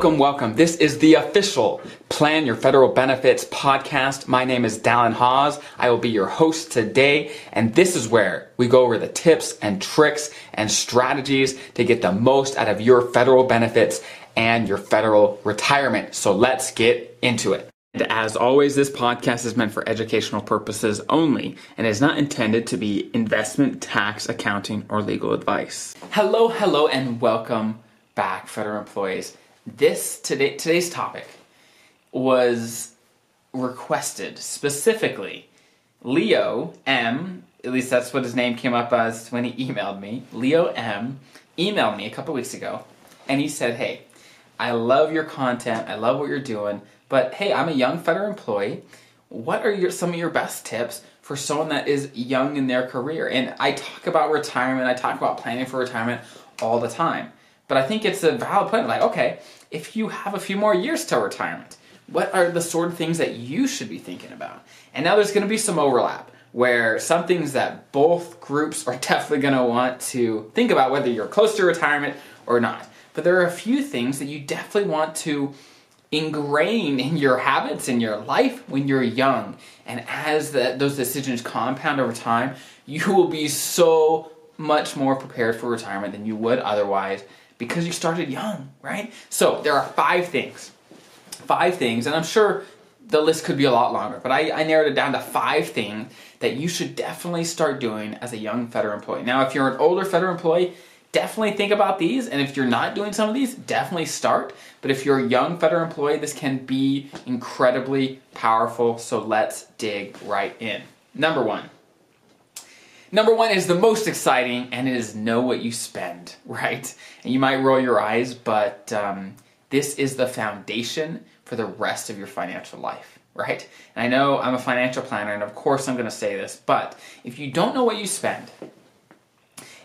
Welcome, welcome. This is the official Plan Your Federal Benefits podcast. My name is Dallin Hawes. I will be your host today, and this is where we go over the tips and tricks and strategies to get the most out of your federal benefits and your federal retirement. So let's get into it. And as always, this podcast is meant for educational purposes only and is not intended to be investment, tax, accounting, or legal advice. Hello, hello, and welcome back, federal employees this today today's topic was requested specifically. Leo M, at least that's what his name came up as when he emailed me. Leo M emailed me a couple weeks ago and he said, Hey, I love your content, I love what you're doing, but hey, I'm a young federal employee. What are your some of your best tips for someone that is young in their career? And I talk about retirement, I talk about planning for retirement all the time. But I think it's a valid point. Like, okay, if you have a few more years till retirement, what are the sort of things that you should be thinking about? And now there's going to be some overlap where some things that both groups are definitely going to want to think about whether you're close to retirement or not. But there are a few things that you definitely want to ingrain in your habits in your life when you're young. And as the, those decisions compound over time, you will be so much more prepared for retirement than you would otherwise because you started young, right? So there are five things. Five things, and I'm sure the list could be a lot longer, but I, I narrowed it down to five things that you should definitely start doing as a young federal employee. Now, if you're an older federal employee, definitely think about these. And if you're not doing some of these, definitely start. But if you're a young federal employee, this can be incredibly powerful. So let's dig right in. Number one Number one is the most exciting, and it is know what you spend, right? And you might roll your eyes, but um, this is the foundation for the rest of your financial life, right? And I know I'm a financial planner, and of course I'm to say this, but if you don't know what you spend,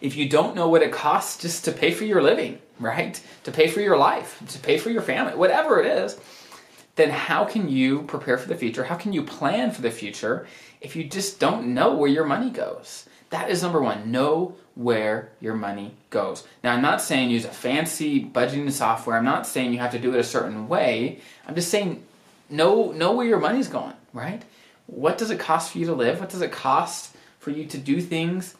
if you don't know what it costs just to pay for your living, right? To pay for your life, to pay for your family, whatever it is, then how can you prepare for the future? How can you plan for the future if you just don't know where your money goes? That is number one. Know where your money goes. Now, I'm not saying use a fancy budgeting software. I'm not saying you have to do it a certain way. I'm just saying know know where your money's going, right? What does it cost for you to live? What does it cost for you to do things?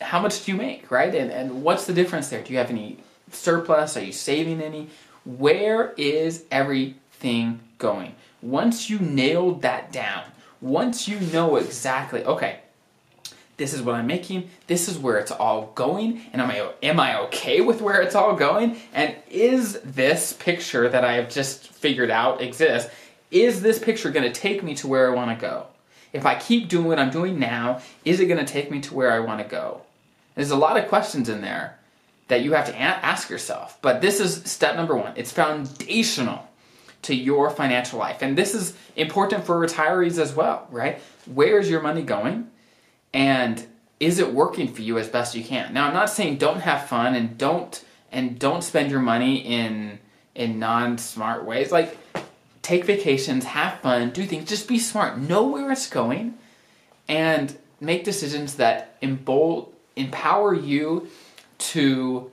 How much do you make, right? And and what's the difference there? Do you have any surplus? Are you saving any? Where is everything going? Once you nailed that down, once you know exactly, okay, this is what I'm making, this is where it's all going, and am I, am I okay with where it's all going? And is this picture that I have just figured out exists, is this picture going to take me to where I want to go? If I keep doing what I'm doing now, is it going to take me to where I want to go? There's a lot of questions in there that you have to ask yourself, but this is step number one. It's foundational to your financial life. And this is important for retirees as well, right? Where's your money going? And is it working for you as best you can? Now i'm not saying don't have fun and don't and don't spend your money in in non-smart ways. Like take vacations have fun do things. Just be smart. Know where it's going and make decisions that embold, empower you to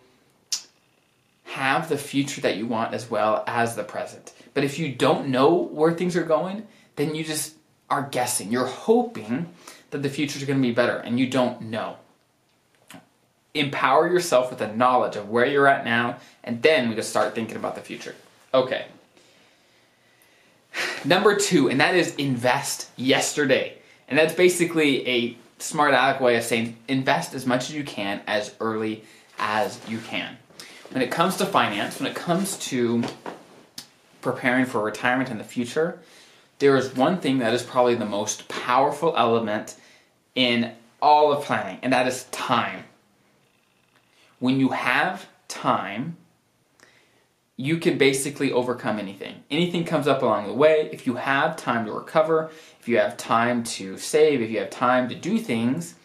have the future that you want as well as the present. But if you don't know where things are going then you just are guessing. You're hoping that the future is going to be better and you don't know. Empower yourself with the knowledge of where you're at now, and then we can start thinking about the future. Okay. Number two, and that is invest yesterday. And that's basically a smart aleck way of saying invest as much as you can as early as you can. When it comes to finance, when it comes to preparing for retirement in the future, there is one thing that is probably the most powerful element in all of planning, and that is time. When you have time, you can basically overcome anything. Anything comes up along the way. If you have time to recover, if you have time to save, if you have time to do things,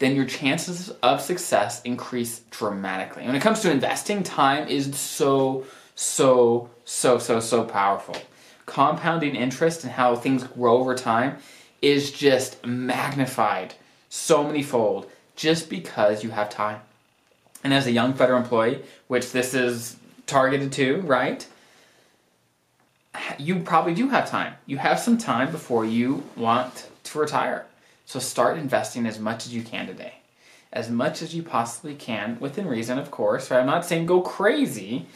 then your chances of success increase dramatically. When it comes to investing, time is so, so, so, so, so powerful. Compounding interest and how things grow over time is just magnified so many fold just because you have time. And as a young federal employee, which this is targeted to, right? You probably do have time. You have some time before you want to retire. So start investing as much as you can today. As much as you possibly can, within reason, of course. Right? I'm not saying go crazy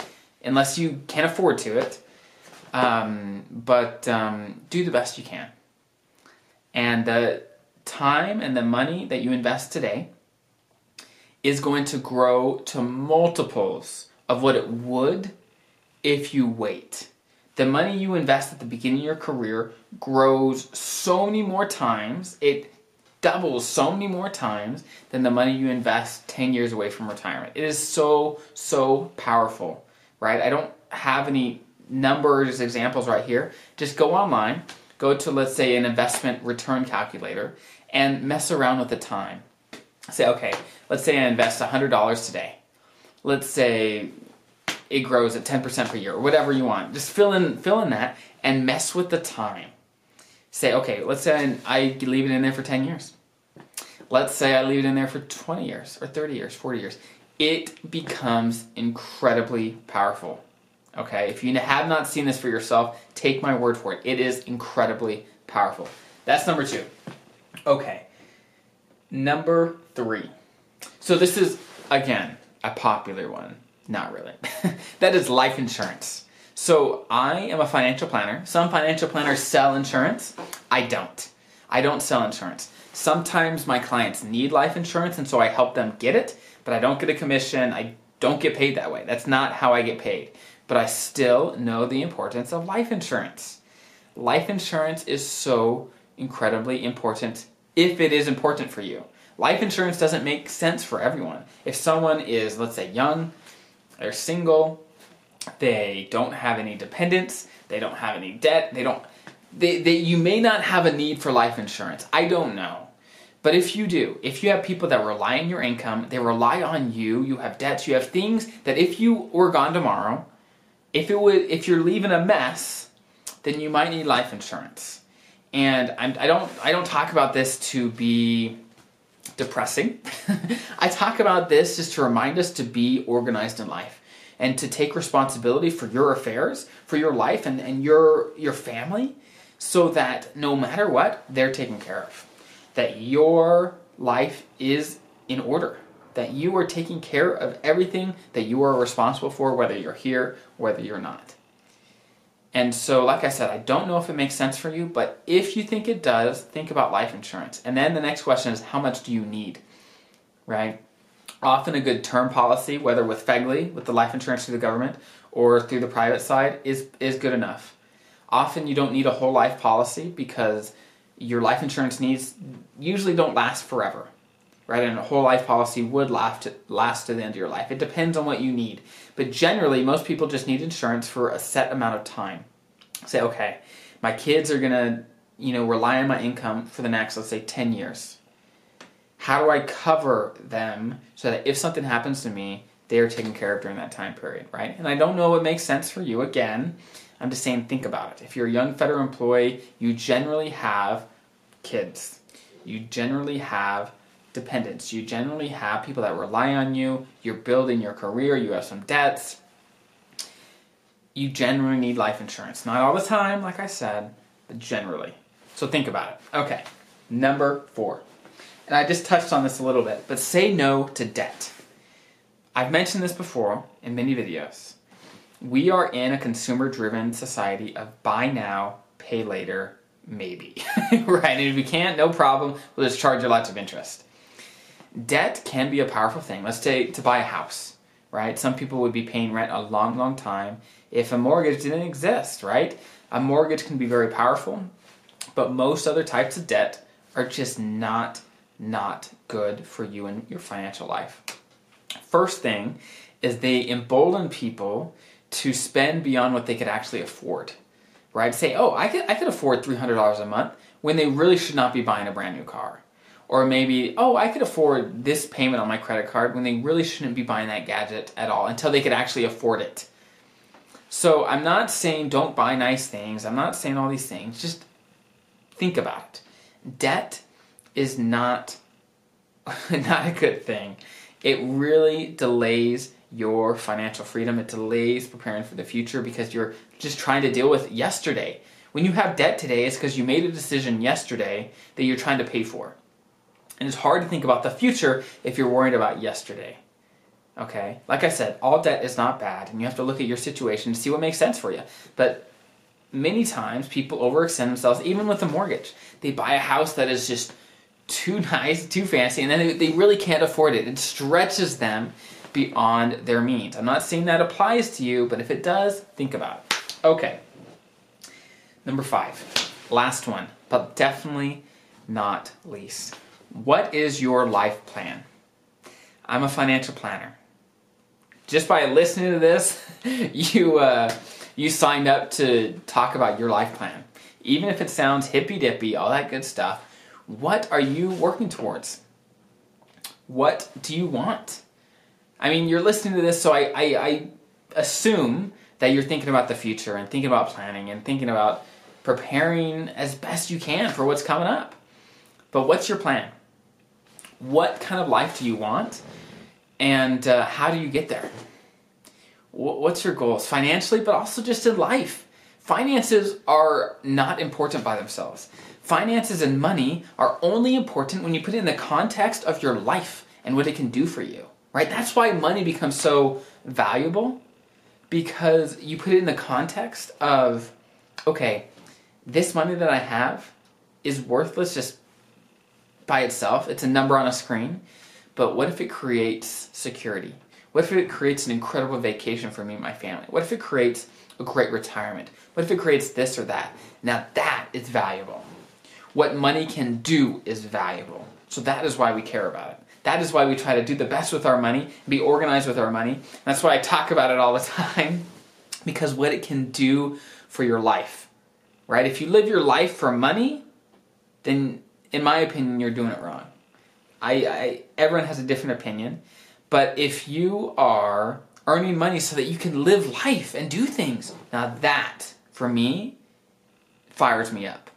unless you can afford to it. Um, but um, do the best you can. And the time and the money that you invest today is going to grow to multiples of what it would if you wait. The money you invest at the beginning of your career grows so many more times, it doubles so many more times than the money you invest 10 years away from retirement. It is so, so powerful, right? I don't have any numbers, examples right here. Just go online, go to, let's say, an investment return calculator, and mess around with the time. Say, okay, let's say I invest $100 today. Let's say it grows at 10% per year, or whatever you want. Just fill in, fill in that and mess with the time. Say, okay, let's say I leave it in there for 10 years. Let's say I leave it in there for 20 years, or 30 years, 40 years. It becomes incredibly powerful. Okay, if you have not seen this for yourself, take my word for it. It is incredibly powerful. That's number two. Okay, number three. So this is, again, a popular one. Not really. that is life insurance. So I am a financial planner. Some financial planners sell insurance. I don't. I don't sell insurance. Sometimes my clients need life insurance, and so I help them get it, but I don't get a commission. I don't get paid that way. That's not how I get paid but I still know the importance of life insurance. Life insurance is so incredibly important if it is important for you. Life insurance doesn't make sense for everyone. If someone is, let's say, young, they're single, they don't have any dependents, they don't have any debt, they don't they, they you may not have a need for life insurance. I don't know. But if you do, if you have people that rely on your income, they rely on you, you have debts, you have things that if you were gone tomorrow, if it would, if you're leaving a mess, then you might need life insurance. And I'm, I don't, I don't talk about this to be depressing. I talk about this just to remind us to be organized in life and to take responsibility for your affairs, for your life and, and your your family, so that no matter what, they're taken care of. That your life is in order that you are taking care of everything that you are responsible for, whether you're here, whether you're not. And so, like I said, I don't know if it makes sense for you, but if you think it does, think about life insurance. And then the next question is how much do you need? Right? Often a good term policy, whether with FEGLI, with the life insurance through the government, or through the private side, is, is good enough. Often you don't need a whole life policy because your life insurance needs usually don't last forever right? And a whole life policy would last to, last to the end of your life. It depends on what you need. But generally, most people just need insurance for a set amount of time. Say, okay, my kids are going to, you know, rely on my income for the next, let's say, 10 years. How do I cover them so that if something happens to me, they are taken care of during that time period, right? And I don't know what makes sense for you. Again, I'm just saying think about it. If you're a young federal employee, you generally have kids. You generally have dependents. You generally have people that rely on you, you're building your career, you have some debts. You generally need life insurance. Not all the time, like I said, but generally. So think about it. Okay, number four. And I just touched on this a little bit, but say no to debt. I've mentioned this before in many videos. We are in a consumer driven society of buy now, pay later, maybe. right? And if we can't, no problem, we'll just charge you lots of interest debt can be a powerful thing. Let's say to buy a house, right? Some people would be paying rent a long, long time if a mortgage didn't exist, right? A mortgage can be very powerful, but most other types of debt are just not not good for you and your financial life. First thing is they embolden people to spend beyond what they could actually afford. Right? Say, "Oh, I could I could afford $300 a month," when they really should not be buying a brand new car or maybe, oh, I could afford this payment on my credit card when they really shouldn't be buying that gadget at all until they could actually afford it. So I'm not saying don't buy nice things. I'm not saying all these things. Just think about it. Debt is not not a good thing. It really delays your financial freedom. It delays preparing for the future because you're just trying to deal with yesterday. When you have debt today, it's because you made a decision yesterday that you're trying to pay for. And it's hard to think about the future if you're worried about yesterday. Okay? Like I said, all debt is not bad, and you have to look at your situation to see what makes sense for you. But many times people overextend themselves, even with a mortgage. They buy a house that is just too nice, too fancy, and then they, they really can't afford it. It stretches them beyond their means. I'm not saying that applies to you, but if it does, think about it. Okay. Number five, last one, but definitely not least. What is your life plan? I'm a financial planner. Just by listening to this, you uh, you signed up to talk about your life plan. Even if it sounds hippy dippy, all that good stuff, what are you working towards? What do you want? I mean, you're listening to this, so I, I, I assume that you're thinking about the future and thinking about planning and thinking about preparing as best you can for what's coming up. But what's your plan? What kind of life do you want? And uh, how do you get there? What's your goals financially, but also just in life? Finances are not important by themselves. Finances and money are only important when you put it in the context of your life and what it can do for you, right? That's why money becomes so valuable because you put it in the context of, okay, this money that I have is worthless just by itself. It's a number on a screen. But what if it creates security? What if it creates an incredible vacation for me and my family? What if it creates a great retirement? What if it creates this or that? Now that is valuable. What money can do is valuable. So that is why we care about it. That is why we try to do the best with our money, be organized with our money. That's why I talk about it all the time because what it can do for your life. Right? If you live your life for money, then in my opinion you're doing it wrong. I, I everyone has a different opinion. But if you are earning money so that you can live life and do things, now that, for me, fires me up.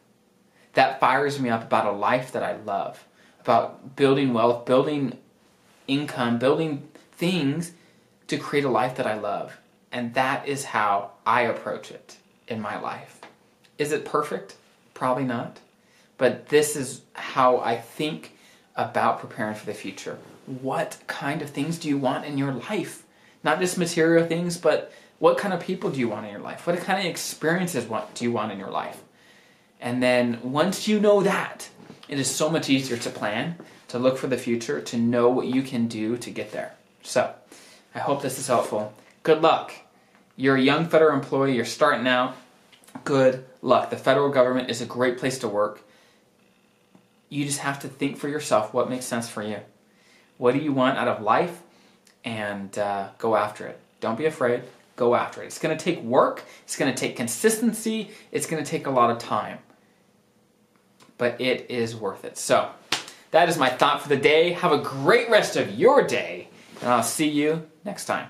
That fires me up about a life that I love, about building wealth, building income, building things to create a life that I love. And that is how I approach it in my life. Is it perfect? Probably not. But this is how I think about preparing for the future what kind of things do you want in your life? Not just material things, but what kind of people do you want in your life? What kind of experiences do you want in your life? And then once you know that, it is so much easier to plan, to look for the future, to know what you can do to get there. So, I hope this is helpful. Good luck. You're a young federal employee, you're starting out. Good luck. The federal government is a great place to work. You just have to think for yourself what makes sense for you. What do you want out of life? And uh, go after it. Don't be afraid. Go after it. It's going to take work. It's going to take consistency. It's going to take a lot of time. But it is worth it. So, that is my thought for the day. Have a great rest of your day. And I'll see you next time.